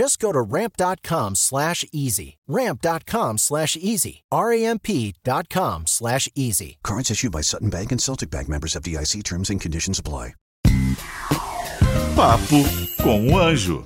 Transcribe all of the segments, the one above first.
Just go to ramp.com slash easy. Ramp.com slash easy. R-A-M-P.com slash easy. Cards issued by Sutton Bank and Celtic Bank members of DIC terms and conditions apply. Papo com o Anjo.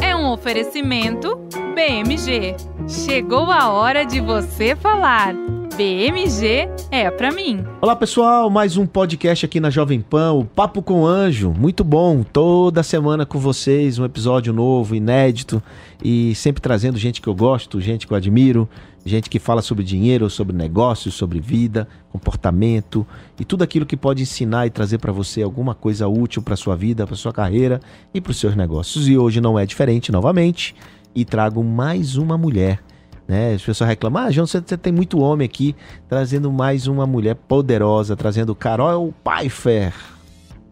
É um oferecimento BMG. Chegou a hora de você falar. BMG é pra mim. Olá pessoal, mais um podcast aqui na Jovem Pan, o Papo com Anjo. Muito bom, toda semana com vocês, um episódio novo, inédito e sempre trazendo gente que eu gosto, gente que eu admiro, gente que fala sobre dinheiro, sobre negócios, sobre vida, comportamento e tudo aquilo que pode ensinar e trazer para você alguma coisa útil para sua vida, para sua carreira e para os seus negócios. E hoje não é diferente novamente e trago mais uma mulher né? As pessoas reclamam, ah, João, você, você tem muito homem aqui, trazendo mais uma mulher poderosa, trazendo Carol Pfeiffer.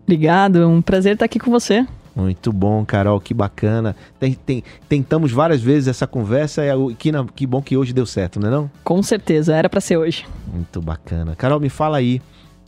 Obrigado, é um prazer estar aqui com você. Muito bom, Carol, que bacana. Tem, tem, tentamos várias vezes essa conversa e que, que bom que hoje deu certo, não é não? Com certeza, era para ser hoje. Muito bacana. Carol, me fala aí,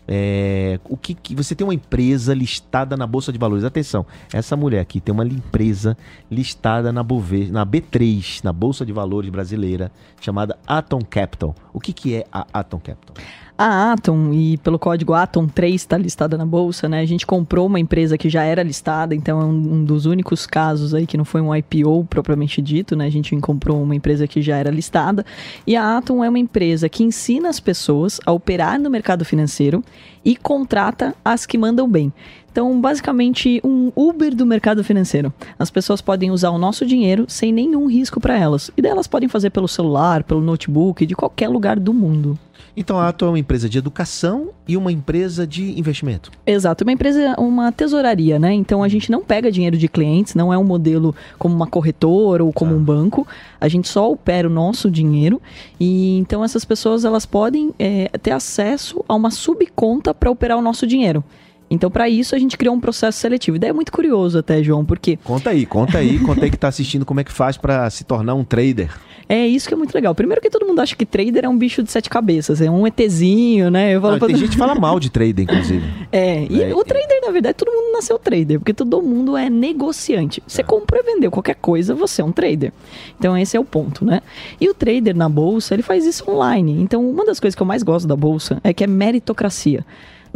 é, o que, que, você tem uma empresa listada na bolsa de valores. Atenção, essa mulher aqui tem uma empresa listada na, Bove, na B3, na bolsa de valores brasileira, chamada Atom Capital. O que, que é a Atom Capital? A Atom, e pelo código Atom 3 está listada na bolsa, né? A gente comprou uma empresa que já era listada, então é um, um, dos únicos casos aí que não foi um IPO propriamente dito, né? A gente comprou uma empresa que já era listada. E a Atom é uma empresa que ensina as pessoas a operar no mercado financeiro e contrata as que mandam bem. Então, basicamente, um Uber do mercado financeiro. As pessoas podem usar o nosso dinheiro sem nenhum risco para elas. E daí elas podem fazer pelo celular, pelo notebook, de qualquer lugar do mundo. Então a Ato é uma empresa de educação e uma empresa de investimento. Exato, uma empresa, uma tesouraria, né? Então a gente não pega dinheiro de clientes, não é um modelo como uma corretora ou como ah. um banco. A gente só opera o nosso dinheiro e então essas pessoas elas podem é, ter acesso a uma subconta para operar o nosso dinheiro. Então, para isso, a gente criou um processo seletivo. E daí é muito curioso até, João, porque... Conta aí, conta aí, conta aí que tá assistindo como é que faz para se tornar um trader. É isso que é muito legal. Primeiro que todo mundo acha que trader é um bicho de sete cabeças, é um ETzinho, né? Eu falo Não, pra... Tem gente que fala mal de trader, inclusive. É, e é, o trader, na verdade, todo mundo nasceu trader, porque todo mundo é negociante. Você é. comprou e vendeu qualquer coisa, você é um trader. Então, esse é o ponto, né? E o trader na bolsa, ele faz isso online. Então, uma das coisas que eu mais gosto da bolsa é que é meritocracia.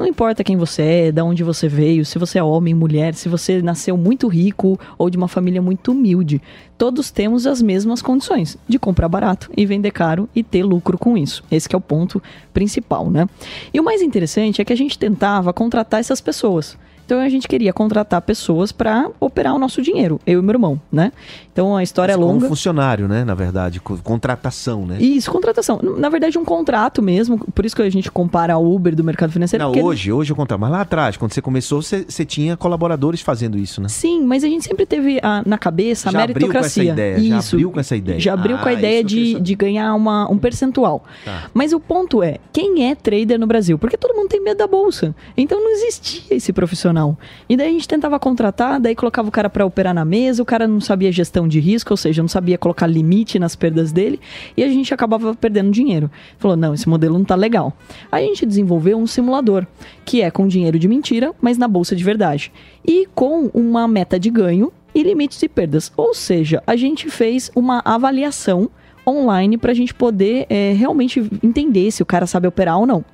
Não importa quem você é, de onde você veio, se você é homem, mulher, se você nasceu muito rico ou de uma família muito humilde. Todos temos as mesmas condições de comprar barato e vender caro e ter lucro com isso. Esse é o ponto principal, né? E o mais interessante é que a gente tentava contratar essas pessoas. Então a gente queria contratar pessoas para operar o nosso dinheiro, eu e meu irmão, né? Então a história Mas é longa. Como funcionário, né? Na verdade, contratação, né? Isso, contratação. Na verdade, um contrato mesmo. Por isso que a gente compara a Uber do mercado financeiro. Não, hoje, hoje eu contrato. Mas lá atrás, quando você começou, você, você tinha colaboradores fazendo isso, né? Sim, mas a gente sempre teve a, na cabeça a já meritocracia. Abriu com essa ideia, isso. Já abriu com essa ideia. Já abriu ah, com a ah, ideia de, de ganhar uma, um percentual. Tá. Mas o ponto é, quem é trader no Brasil? Porque todo mundo tem medo da bolsa. Então não existia esse profissional não. E daí a gente tentava contratar, daí colocava o cara para operar na mesa, o cara não sabia gestão de risco, ou seja, não sabia colocar limite nas perdas dele, e a gente acabava perdendo dinheiro. Falou: não, esse modelo não tá legal. Aí a gente desenvolveu um simulador, que é com dinheiro de mentira, mas na bolsa de verdade. E com uma meta de ganho e limites de perdas. Ou seja, a gente fez uma avaliação online para a gente poder é, realmente entender se o cara sabe operar ou não.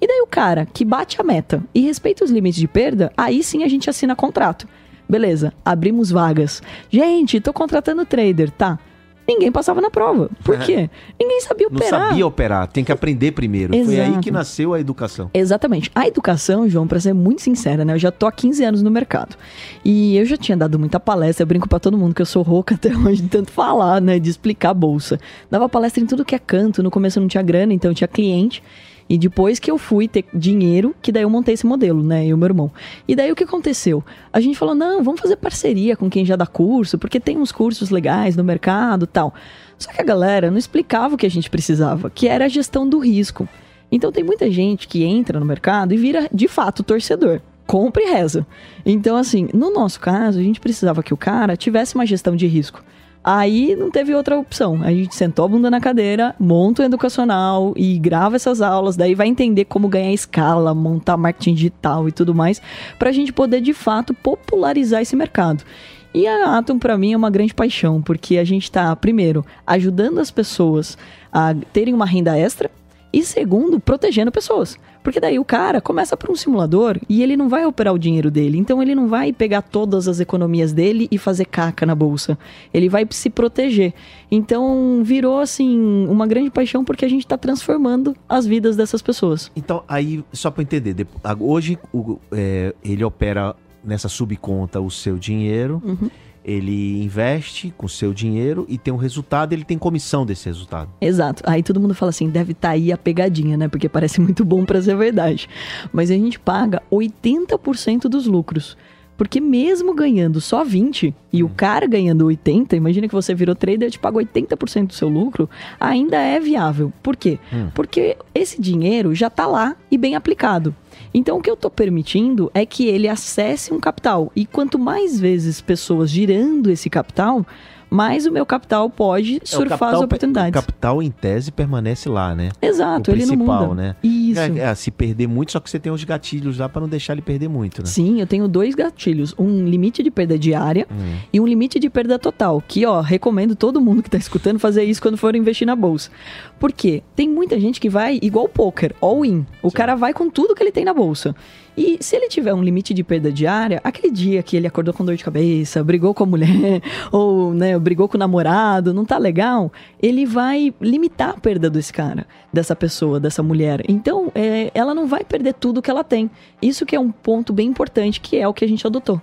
E daí o cara que bate a meta e respeita os limites de perda, aí sim a gente assina contrato. Beleza, abrimos vagas. Gente, tô contratando trader, tá? Ninguém passava na prova. Por É. quê? Ninguém sabia Não operar. sabia operar, tem que aprender primeiro. Foi aí Exato. que nasceu a educação. Exatamente. A educação, João, pra ser muito sincera, né? Eu já tô há 15 anos no mercado. E eu já tinha dado muita palestra, eu brinco pra todo mundo que eu sou rouca até hoje de tanto falar, né? De explicar a bolsa. Dava palestra em tudo que é canto, no começo eu não tinha grana, então eu tinha cliente. E depois que eu fui ter dinheiro, que daí eu montei esse modelo, né? E o meu irmão. E daí o que aconteceu? A gente falou, não, vamos fazer parceria com quem já dá curso, porque tem uns cursos legais no mercado tal. Só que a galera não explicava o que a gente precisava, que era a gestão do risco. Então tem muita gente que entra no mercado e vira de fato torcedor. Compra e reza. Então, assim, no nosso caso, a gente precisava que o cara tivesse uma gestão de risco. Aí não teve outra opção. A gente sentou a bunda na cadeira, monta o educacional e grava essas aulas. Daí vai entender como ganhar escala, montar marketing digital e tudo mais, pra gente poder de fato popularizar esse mercado. E a Atom, pra mim, é uma grande paixão, porque a gente tá, primeiro, ajudando as pessoas a terem uma renda extra, e segundo, protegendo pessoas. Porque daí o cara começa por um simulador e ele não vai operar o dinheiro dele. Então ele não vai pegar todas as economias dele e fazer caca na bolsa. Ele vai se proteger. Então virou assim uma grande paixão porque a gente está transformando as vidas dessas pessoas. Então, aí, só para entender, hoje o- é, ele opera nessa subconta o seu dinheiro, Uhum. Ele investe com seu dinheiro e tem um resultado, ele tem comissão desse resultado. Exato. Aí todo mundo fala assim, deve estar aí a pegadinha, né? Porque parece muito bom para ser verdade. Mas a gente paga 80% dos lucros. Porque mesmo ganhando só 20 e o cara ganhando 80, imagina que você virou trader e te paga 80% do seu lucro, ainda é viável. Por quê? Hum. Porque esse dinheiro já tá lá e bem aplicado. Então o que eu tô permitindo é que ele acesse um capital. E quanto mais vezes pessoas girando esse capital, mais o meu capital pode É, surfar capital as oportunidades. O capital, em tese, permanece lá, né? Exato, o ele não principal, muda. né? Isso. É, é, se perder muito, só que você tem uns gatilhos lá para não deixar ele perder muito, né? Sim, eu tenho dois gatilhos. Um limite de perda diária Hum. e um limite de perda total. Que, ó, recomendo todo mundo que tá escutando fazer isso quando for investir na bolsa. Por quê? Tem muita gente que vai igual poker, all in. O cara vai com tudo que ele tem na bolsa. E se ele tiver um limite de perda diária, aquele dia que ele acordou com dor de cabeça, brigou com a mulher, ou né, brigou com o namorado, não tá legal, ele vai limitar a perda desse cara, dessa pessoa, dessa mulher. Então, é, ela não vai perder tudo que ela tem. Isso que é um ponto bem importante, que é o que a gente adotou.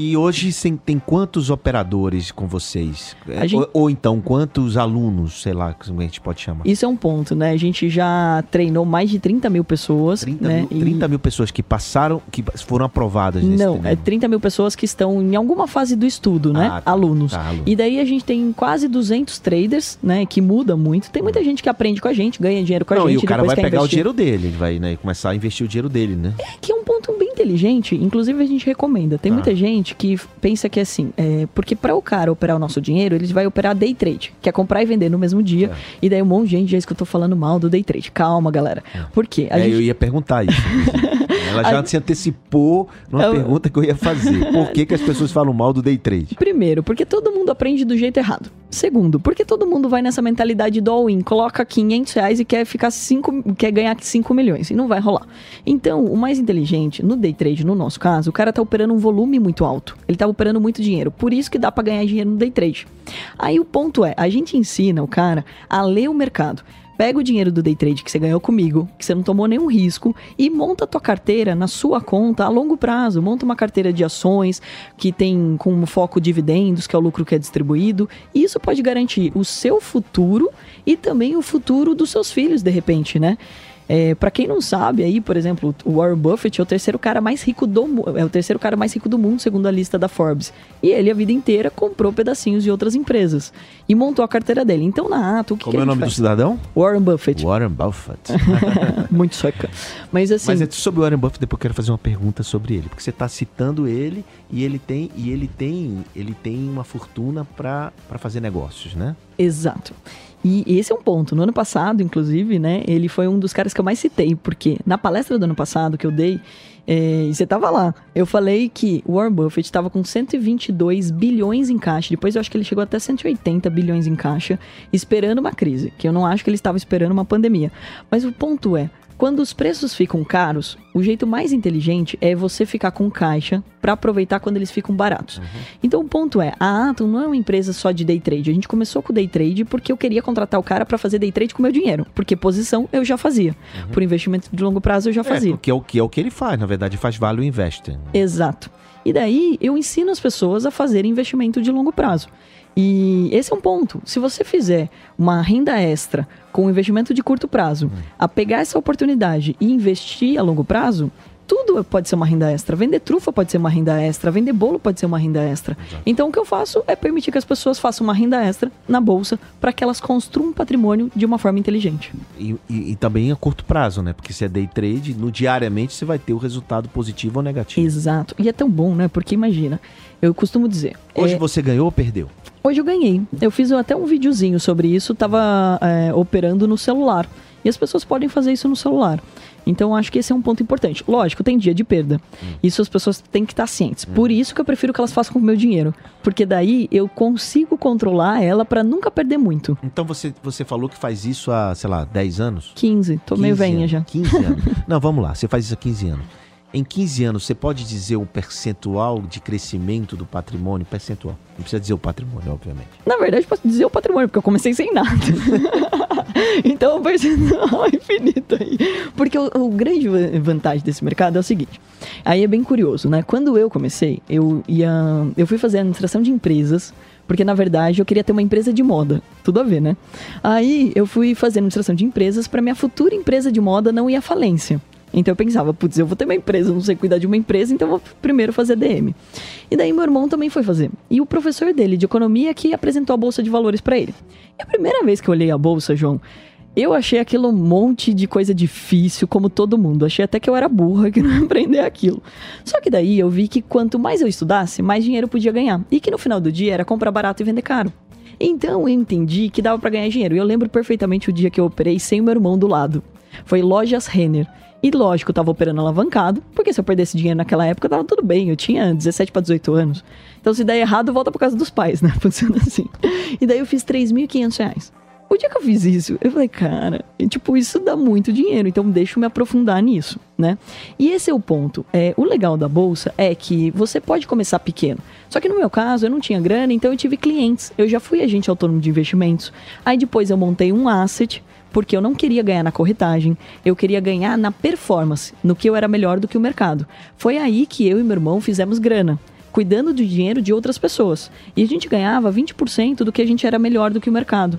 E hoje tem quantos operadores com vocês? É, gente- ou, ou então, quantos alunos, sei lá, como a gente pode chamar? Isso é um ponto, né? A gente já treinou mais de 30 mil pessoas. 30, né? mil, E- 30 mil pessoas que passaram, que foram aprovadas nesse Não, é treinamento. 30 mil pessoas que estão em alguma fase do estudo, né? Ah, tá. Alunos. Tá. E daí a gente tem quase 200 traders, né? Que muda muito. Tem muita gente que aprende com a gente, ganha dinheiro com a Hum. Não, gente. e o cara vai quer pegar o investir. dinheiro dele, ele vai né, começar a investir o dinheiro dele, né? Que é um ponto bem inteligente, inclusive a gente recomenda. Tem Ah. muita gente que f- pensa que assim, é, porque para o cara operar o nosso dinheiro, ele vai operar day trade, que é comprar e vender no mesmo dia. Certo. E daí um monte de gente já escutou falando mal do day trade. Calma, galera. Por quê? A É, gente Eu ia perguntar isso. Ela já A- se antecipou numa Eu- pergunta que eu ia fazer. Por que, que as pessoas falam mal do day trade? Primeiro, porque todo mundo aprende do jeito errado. Segundo, porque todo mundo vai nessa mentalidade do all-in, coloca 500 reais e quer ficar 5, quer ganhar 5 milhões. E não vai rolar. Então, o mais inteligente, no day trade, no nosso caso, o cara tá operando um volume muito alto. Ele tá operando muito dinheiro. Por isso que dá pra ganhar dinheiro no day trade. Aí o ponto é, a gente ensina o cara a ler o mercado. Pega o dinheiro do day trade que você ganhou comigo, que você não tomou nenhum risco, e monta a tua carteira na sua conta a longo prazo. Monta uma carteira de ações que tem como foco dividendos, que é o lucro que é distribuído. E isso pode garantir o seu futuro e também o futuro dos seus filhos, de repente, né? É, para quem não sabe, aí, por exemplo, o Warren Buffett é o terceiro cara mais rico do é o terceiro cara mais rico do mundo, segundo a lista da Forbes. E ele a vida inteira comprou pedacinhos de outras empresas e montou a carteira dele. Então, na Ato, o que, Como que é o nome do faz? cidadão? Warren Buffett. Warren Buffett. Muito sueca. Mas assim, Mas é sobre o Warren Buffett, depois eu quero fazer uma pergunta sobre ele, porque você está citando ele e ele tem e ele tem ele tem uma fortuna para fazer negócios, né? Exato. E esse é um ponto. No ano passado, inclusive, né, ele foi um dos caras que eu mais citei, porque na palestra do ano passado que eu dei, é, você tava lá, eu falei que o Warren Buffett estava com 122 bilhões em caixa, depois eu acho que ele chegou até 180 bilhões em caixa, esperando uma crise, que eu não acho que ele estava esperando uma pandemia. Mas o ponto é, Quando os preços ficam caros, o jeito mais inteligente é você ficar com caixa para aproveitar quando eles ficam baratos. Uhum. Então o ponto é, a Atom não é uma empresa só de day trade. A gente começou com day trade porque eu queria contratar o cara para fazer day trade com meu dinheiro, porque posição eu já fazia. Uhum. Por investimento de longo prazo eu já é, fazia. É, porque é o que é o que ele faz, na verdade, faz value investing. Exato. E daí eu ensino as pessoas a fazer investimento de longo prazo. E esse é um ponto. Se você fizer uma renda extra com investimento de curto prazo, hum. a pegar essa oportunidade e investir a longo prazo, tudo pode ser uma renda extra. Vender trufa pode ser uma renda extra, vender bolo pode ser uma renda extra. Exato. Então o que eu faço é permitir que as pessoas façam uma renda extra na bolsa para que elas construam um patrimônio de uma forma inteligente. E, e, e, também a curto prazo, né? Porque se é day trade, no diariamente você vai ter o resultado positivo ou negativo. Exato. E é tão bom, né? Porque imagina, eu costumo dizer. Hoje é... você ganhou ou perdeu? Hoje eu ganhei. Eu fiz até um videozinho sobre isso, tava é, operando no celular. E as pessoas podem fazer isso no celular. Então, acho que esse é um ponto importante. Lógico, tem dia de perda. Hum. Isso as pessoas têm que estar cientes. Hum. Por isso que eu prefiro que elas façam com o meu dinheiro. Porque daí eu consigo controlar ela para nunca perder muito. Então, você, você falou que faz isso há, sei lá, 10 anos? 15. Tô 15 meio venha já. 15 anos. Não, vamos lá. Você faz isso há 15 anos. Em 15 anos, você pode dizer o percentual de crescimento do patrimônio? Percentual. Não precisa dizer o patrimônio, obviamente. Na verdade, posso dizer o patrimônio, porque eu comecei sem nada. então, o percentual é infinito aí. Porque o, o, grande vantagem desse mercado é o seguinte. Aí é bem curioso, né? Quando eu comecei, eu ia... Eu fui fazer administração de empresas porque na verdade eu queria ter uma empresa de moda. Tudo a ver, né? Aí eu fui fazer administração de empresas para minha futura empresa de moda não ir à falência. Então eu pensava, putz, eu vou ter uma empresa, não sei cuidar de uma empresa, então eu vou primeiro fazer DM. E daí meu irmão também foi fazer. E o professor dele de economia que apresentou a bolsa de valores para ele. E a primeira vez que eu olhei a bolsa, João, eu achei aquilo um monte de coisa difícil, como todo mundo. Achei até que eu era burra que não ia aprender aquilo. Só que daí eu vi que quanto mais eu estudasse, mais dinheiro eu podia ganhar. E que no final do dia era comprar barato e vender caro. Então eu entendi que dava para ganhar dinheiro. E eu lembro perfeitamente o dia que eu operei sem meu irmão do lado. Foi lojas Renner. E lógico, eu tava operando alavancado, porque se eu perdesse dinheiro naquela época, tava tudo bem. Eu tinha 17 para 18 anos. Então, se der errado, volta pra casa dos pais, né? Funciona assim. E daí eu fiz 3.500 reais. O dia que eu fiz isso, eu falei, cara, tipo, isso dá muito dinheiro, então deixa eu me aprofundar nisso, né? E esse é o ponto. É, o legal da bolsa é que você pode começar pequeno. Só que no meu caso, eu não tinha grana, então eu tive clientes. Eu já fui agente autônomo de investimentos. Aí depois eu montei um asset porque eu não queria ganhar na corretagem, eu queria ganhar na performance, no que eu era melhor do que o mercado. Foi aí que eu e meu irmão fizemos grana, cuidando do dinheiro de outras pessoas. E a gente ganhava 20% do que a gente era melhor do que o mercado.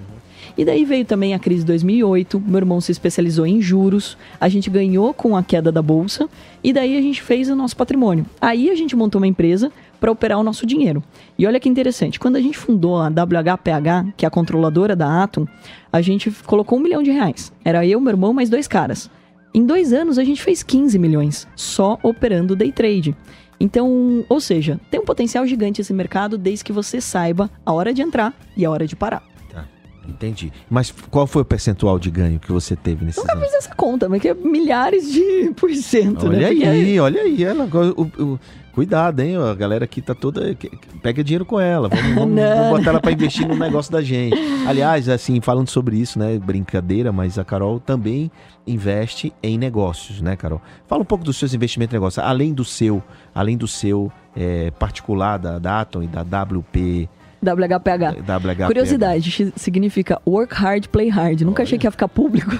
E daí veio também a crise de 2008, meu irmão se especializou em juros, a gente ganhou com a queda da bolsa e daí a gente fez o nosso patrimônio. Aí a gente montou uma empresa para operar o nosso dinheiro. E olha que interessante, quando a gente fundou a WHPH, que é a controladora da Atom, a gente colocou um milhão de reais. Era eu, meu irmão, mais dois caras. Em dois anos a gente fez 15 milhões, só operando day trade. Então, ou seja, tem um potencial gigante esse mercado desde que você saiba a hora de entrar e a hora de parar. Tá, entendi. Mas qual foi o percentual de ganho que você teve nesse Nunca fiz essa conta, mas que é milhares de por cento, olha né? Aí, é... Olha aí, ela, o, o, Cuidado, hein? A galera aqui tá toda. Pega dinheiro com ela. Vamos, vamos, vamos botar ela para investir no negócio da gente. Aliás, assim, falando sobre isso, né? Brincadeira, mas a Carol também investe em negócios, né, Carol? Fala um pouco dos seus investimentos em negócios. Além do seu, além do seu é, particular, da, da Atom e da WP. WHPH. WHPH. Curiosidade, significa work hard, play hard. Nunca Olha. achei que ia ficar público.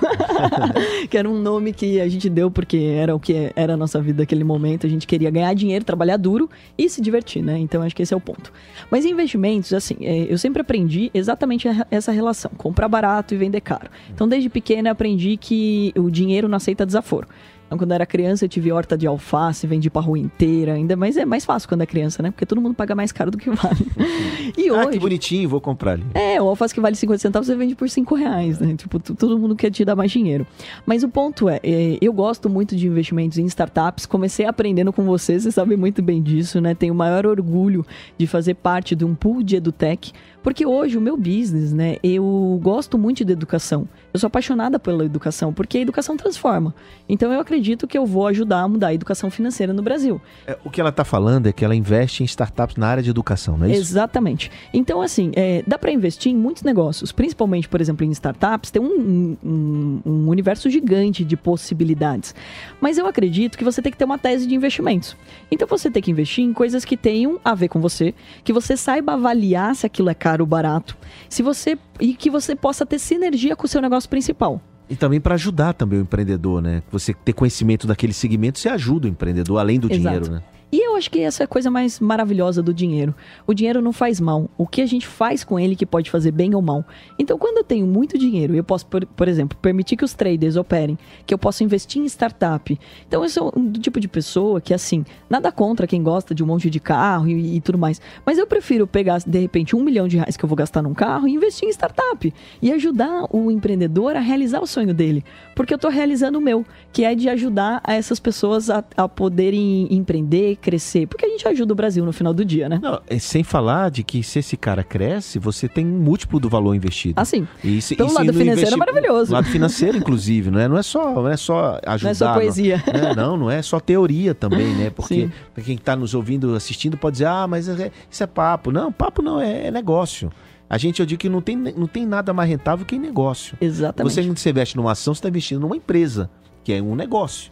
que era um nome que a gente deu porque era o que era a nossa vida naquele momento. A gente queria ganhar dinheiro, trabalhar duro e se divertir, né? Então acho que esse é o ponto. Mas investimentos, assim, é, eu sempre aprendi exatamente essa relação: comprar barato e vender caro. Então desde pequena aprendi que o dinheiro não aceita desaforo. Então, quando eu era criança, eu tive horta de alface, vendi pra rua inteira. Ainda mais é mais fácil quando é criança, né? Porque todo mundo paga mais caro do que vale. e hoje. Ah, que bonitinho, vou comprar ali. É, o alface que vale 50 centavos você vende por 5 reais, né? Tipo, todo mundo quer te dar mais dinheiro. Mas o ponto é, é, eu gosto muito de investimentos em startups. Comecei aprendendo com vocês, vocês sabem muito bem disso, né? Tenho o maior orgulho de fazer parte de um pool de edutech. Porque hoje o meu business, né, eu gosto muito de educação. Eu sou apaixonada pela educação, porque a educação transforma. Então eu acredito acredito que eu vou ajudar a mudar a educação financeira no Brasil. É, o que ela está falando é que ela investe em startups na área de educação, não é isso? Exatamente. Então, assim, é, dá para investir em muitos negócios, principalmente, por exemplo, em startups, tem um, um, um universo gigante de possibilidades. Mas eu acredito que você tem que ter uma tese de investimentos. Então, você tem que investir em coisas que tenham a ver com você, que você saiba avaliar se aquilo é caro ou barato, se você e que você possa ter sinergia com o seu negócio principal. E também para ajudar também o empreendedor, né? Você ter conhecimento daquele segmento, você ajuda o empreendedor além do Exato. dinheiro, né? Acho que essa é a coisa mais maravilhosa do dinheiro. O dinheiro não faz mal. O que a gente faz com ele que pode fazer bem ou mal. Então, quando eu tenho muito dinheiro eu posso, por, por, exemplo, permitir que os traders operem, que eu possa investir em startup. Então, eu sou do tipo de pessoa que, assim, nada contra quem gosta de um monte de carro e, e tudo mais. Mas eu prefiro pegar, de repente, um milhão de reais que eu vou gastar num carro e investir em startup. E ajudar o empreendedor a realizar o sonho dele. Porque eu estou realizando o meu, que é de ajudar essas pessoas a, a poderem empreender, crescer, porque a gente ajuda o Brasil no final do dia, né? Não, é sem falar de que se esse cara cresce, você tem um múltiplo do valor investido. Assim. Isso, Pelo lado financeiro investi... é maravilhoso. Lado financeiro, inclusive, não é? Não é só, não é só ajudar. Não é só poesia. Não, é, não, não é só teoria também, né? Porque quem está nos ouvindo, assistindo, pode dizer, ah, mas é, isso é papo. Não, papo não, é, é negócio. A gente, eu digo que não tem, não tem nada mais rentável que negócio. Exatamente. Você, você investe numa ação, você está investindo numa empresa, que é um negócio.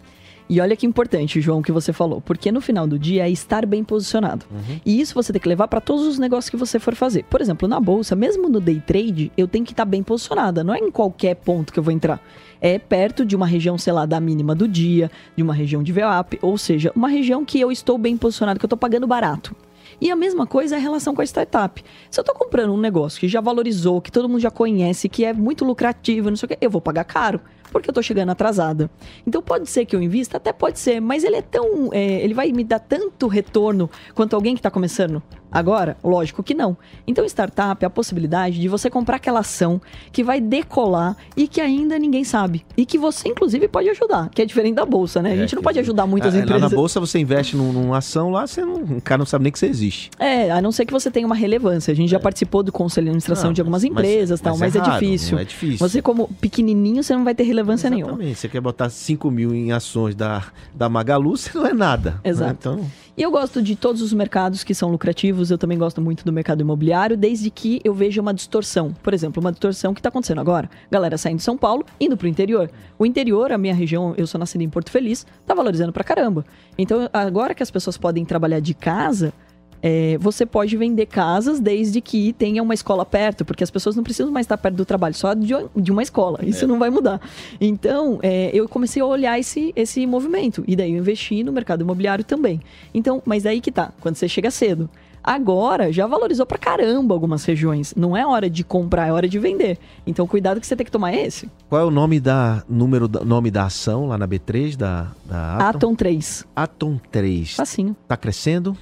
E olha que importante, João, que você falou, porque no final do dia é estar bem posicionado. Uhum. E isso você tem que levar para todos os negócios que você for fazer. Por exemplo, na bolsa, mesmo no day trade, eu tenho que estar tá bem posicionada. Não é em qualquer ponto que eu vou entrar. É perto de uma região, sei lá, da mínima do dia, de uma região de VWAP, ou seja, uma região que eu estou bem posicionado, que eu estou pagando barato. E a mesma coisa é a relação com a startup. Se eu estou comprando um negócio que já valorizou, que todo mundo já conhece, que é muito lucrativo, não sei o quê, eu vou pagar caro porque eu tô chegando atrasada. Então pode ser que eu invista, até pode ser, mas ele é tão. É, ele vai me dar tanto retorno quanto alguém que está começando agora? Lógico que não. Então, startup é a possibilidade de você comprar aquela ação que vai decolar e que ainda ninguém sabe. E que você, inclusive, pode ajudar, que é diferente da bolsa, né? A é, gente não pode ajudar muitas é, empresas. Lá na bolsa você investe num, numa ação lá, você não, o cara não sabe nem que você existe. É, a não ser que você tenha uma relevância. A gente já é. participou do conselho de administração não, de algumas empresas, mas, tal, mas, mas é, raro, difícil. é difícil. Você, como pequenininho, você não vai ter relevância Exatamente. nenhuma. Você quer botar 5 mil em ações da, da Magalu, você não é nada. Né? Exato. Né? Então... E eu gosto de todos os mercados que são lucrativos, eu também gosto muito do mercado imobiliário, desde que eu veja uma distorção. Por exemplo, uma distorção que está acontecendo agora. Galera saindo de São Paulo, indo para o interior. O interior, a minha região, eu sou nascida em Porto Feliz, está valorizando pra caramba. Então, agora que as pessoas podem trabalhar de casa, é, você pode vender casas desde que tenha uma escola perto, porque as pessoas não precisam mais estar perto do trabalho, só de, uma escola. Isso é. não vai mudar. Então, é, eu comecei a olhar esse, esse movimento. E daí eu investi no mercado imobiliário também. Então, mas aí que tá, quando você chega cedo. Agora já valorizou pra caramba algumas regiões. Não é hora de comprar, é hora de vender. Então, cuidado que você tem que tomar esse. Qual é o nome da número nome da ação lá na B3 da, da Atom? Atom 3. Atom 3. Facinho. Tá crescendo?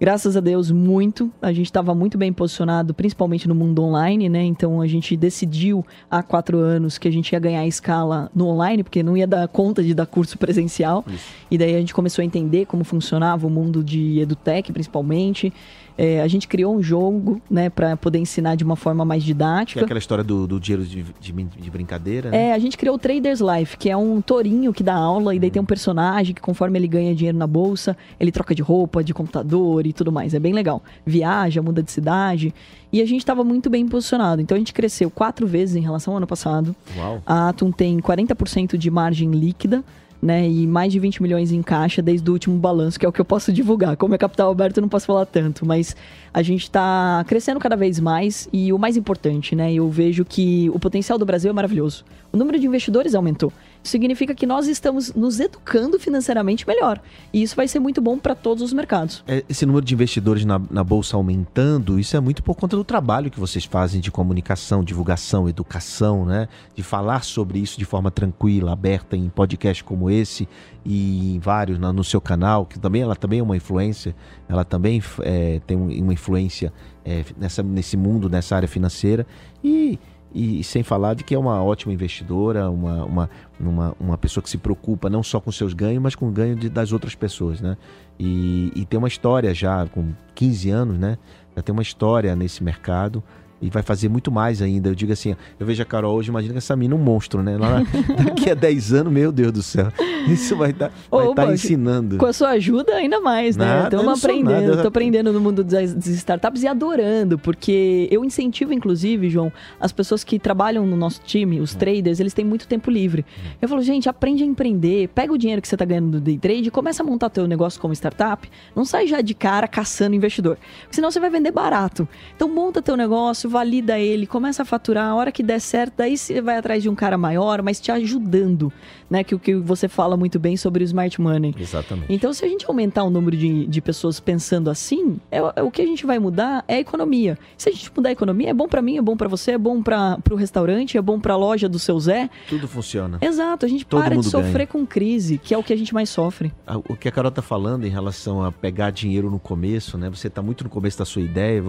Graças a Deus, muito. A gente estava muito bem posicionado, principalmente no mundo online, né? Então a gente decidiu há quatro anos que a gente ia ganhar escala no online, porque não ia dar conta de dar curso presencial. Isso. E daí a gente começou a entender como funcionava o mundo de edutech, principalmente. É, a gente criou um jogo, né, para poder ensinar de uma forma mais didática. Que é aquela história do, do dinheiro de, de, de brincadeira. Né? É, a gente criou o Traders Life, que é um tourinho que dá aula e daí tem um personagem que conforme ele ganha dinheiro na bolsa, ele troca de roupa, de computador e tudo mais. É bem legal. Viaja, muda de cidade. E a gente estava muito bem posicionado. Então a gente cresceu quatro vezes em relação ao ano passado. Uau. A Atom tem 40% de margem líquida né? E mais de 20 milhões em caixa desde o último balanço, que é o que eu posso divulgar. Como é capital aberto, eu não posso falar tanto, mas a gente está crescendo cada vez mais e o mais importante, né? Eu vejo que o potencial do Brasil é maravilhoso. O número de investidores aumentou significa que nós estamos nos educando financeiramente melhor. E isso vai ser muito bom para todos os mercados. É, esse número de investidores na, na, Bolsa aumentando, isso é muito por conta do trabalho que vocês fazem de comunicação, divulgação, educação, né? De falar sobre isso de forma tranquila, aberta em podcast como esse e em vários no, seu canal, que também ela também é uma influência, ela também é, tem uma influência é, nessa, nesse mundo, nessa área financeira. E e, sem falar de que é uma ótima investidora, uma, uma, uma, uma pessoa que se preocupa não só com seus ganhos, mas com o ganho de, das outras pessoas, né? E, e tem uma história já, com 15 anos, né? Já tem uma história nesse mercado E vai fazer muito mais ainda. Eu digo assim, eu vejo a Carol hoje, imagina que essa mina é um monstro, né? Lá, daqui a 10 anos, meu Deus do céu. Isso vai estar tá, tá ensinando. Com a sua ajuda, ainda mais, né? Estamos aprendendo. Estou aprendendo no mundo das, das startups e adorando, porque eu incentivo, inclusive, João, as pessoas que trabalham no nosso time, os é. traders, eles têm muito tempo livre. É. Eu falo, gente, aprende a empreender, pega o dinheiro que você está ganhando do day trade começa a montar teu negócio como startup. Não sai já de cara caçando investidor. Senão você vai vender barato. Então monta teu negócio, negócio, valida ele, começa a faturar, a hora que der certo, daí você vai atrás de um cara maior, mas te ajudando, né? Que o que você fala muito bem sobre o smart money. Exatamente. Então, se a gente aumentar o número de, de pessoas pensando assim, é, é o que a gente vai mudar é a economia. Se a gente mudar a economia, é bom para mim, é bom para você, é bom para o restaurante, é bom para a loja do seu Zé. Tudo funciona. Exato, a gente Todo para de sofrer ganha. com crise, que é o que a gente mais sofre. O que a Carol tá falando em relação a pegar dinheiro no começo, né? Você tá muito no começo da sua ideia,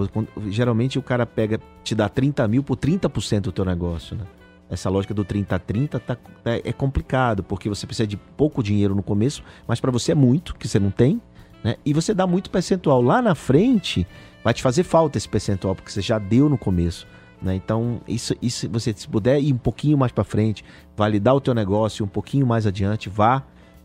geralmente o cara pega te dá 30 mil por 30% do teu negócio, né? Essa lógica do 30 a 30 tá, tá, é complicado, porque você precisa de pouco dinheiro no começo, mas para você é muito, que você não tem, né? E você dá muito percentual. Lá na frente, vai te fazer falta esse percentual, porque você já deu no começo. Né? Então, isso, isso você se puder ir um pouquinho mais para frente, validar o teu negócio um pouquinho mais adiante, vá,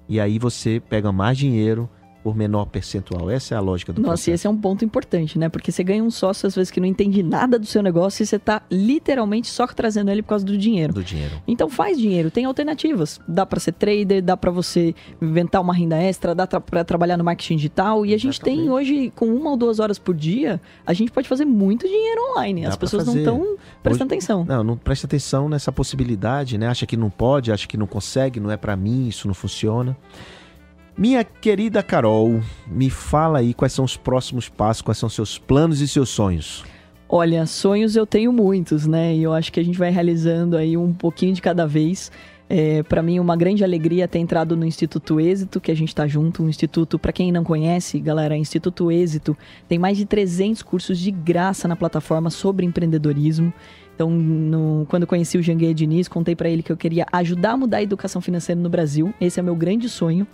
e aí você pega mais dinheiro, por menor percentual. Essa é a lógica do Nossa, processo. e esse é um ponto importante, né? Porque você ganha um sócio, às vezes, que não entende nada do seu negócio e você está literalmente só trazendo ele por causa do dinheiro. Do dinheiro. Então faz dinheiro, tem alternativas. Dá para ser trader, dá para você inventar uma renda extra, dá para trabalhar no marketing digital. E a gente tem hoje, com uma ou duas horas por dia, a gente pode fazer muito dinheiro online. Dá As pessoas não estão prestando hoje, atenção. Não, não presta atenção nessa possibilidade, né? Acha que não pode, acha que não consegue, não é para mim, isso não funciona. Minha querida Carol, me fala aí quais são os próximos passos, quais são seus planos e seus sonhos. Olha, sonhos eu tenho muitos, né? E eu acho que a gente vai realizando aí um pouquinho de cada vez. É, para mim, uma grande alegria ter entrado no Instituto Êxito, que a gente está junto. Um instituto, para quem não conhece, galera, Instituto Êxito tem mais de 300 cursos de graça na plataforma sobre empreendedorismo. Então, no, quando conheci o Janguei Diniz, contei para ele que eu queria ajudar a mudar a educação financeira no Brasil. Esse é meu grande sonho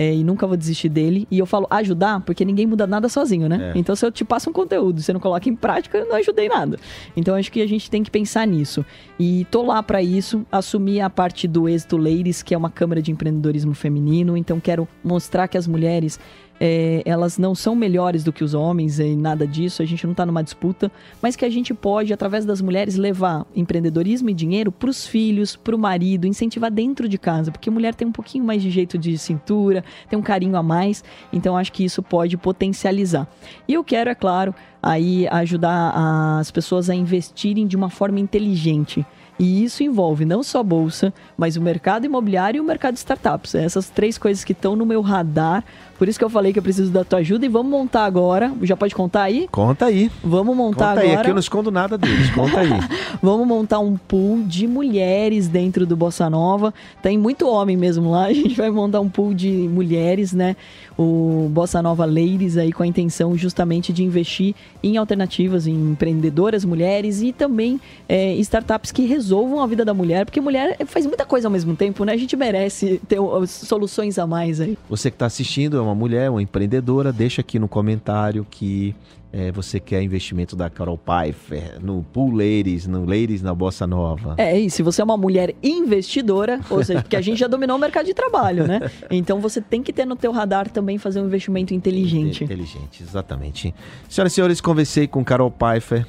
é, e nunca vou desistir dele. E eu falo ajudar, porque ninguém muda nada sozinho, né? É. Então, se eu te passo um conteúdo, você não coloca em prática, eu não ajudei nada. Então, acho que a gente tem que pensar nisso. E tô lá para isso, assumir a parte do Êxito Ladies, que é uma câmara de empreendedorismo feminino. Então, quero mostrar que as mulheres é, elas não são melhores do que os homens e nada disso, a gente não está numa disputa, mas que a gente pode, através das mulheres, levar empreendedorismo e dinheiro para os filhos, para o marido, incentivar dentro de casa, porque mulher tem um pouquinho mais de jeito de cintura, tem um carinho a mais, então acho que isso pode potencializar. E eu quero, é claro, aí ajudar as pessoas a investirem de uma forma inteligente. E isso envolve não só a bolsa, mas o mercado imobiliário e o mercado de startups. Essas três coisas que estão no meu radar por isso que eu falei que eu preciso da tua ajuda e vamos montar agora. Já pode contar aí? Conta aí. Vamos montar Conta agora. Aí. Aqui eu não escondo nada deles. Conta aí. vamos montar um pool de mulheres dentro do Bossa Nova. Tem muito homem mesmo lá. A gente vai montar um pool de mulheres, né? O Bossa Nova Ladies aí com a intenção justamente de investir em alternativas, em empreendedoras mulheres e também é, startups que resolvam a vida da mulher, porque mulher faz muita coisa ao mesmo tempo, né? A gente merece ter soluções a mais aí. Você que está assistindo é uma uma mulher, uma empreendedora, deixa aqui no comentário que é, você quer investimento da Carol Pfeiffer no Pool Ladies, no Ladies na Bossa Nova. É, e se você é uma mulher investidora, ou seja, porque a gente já dominou o mercado de trabalho, né? Então você tem que ter no teu radar também fazer um investimento inteligente. Inteligente, exatamente. Senhoras e senhores, conversei com Carol Pfeiffer,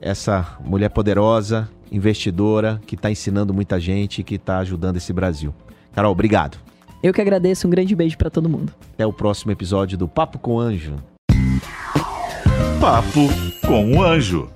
essa mulher poderosa, investidora, que está ensinando muita gente e que está ajudando esse Brasil. Carol, obrigado. Eu que agradeço, um grande beijo para todo mundo. Até o próximo episódio do Papo com Anjo. Papo com o Anjo.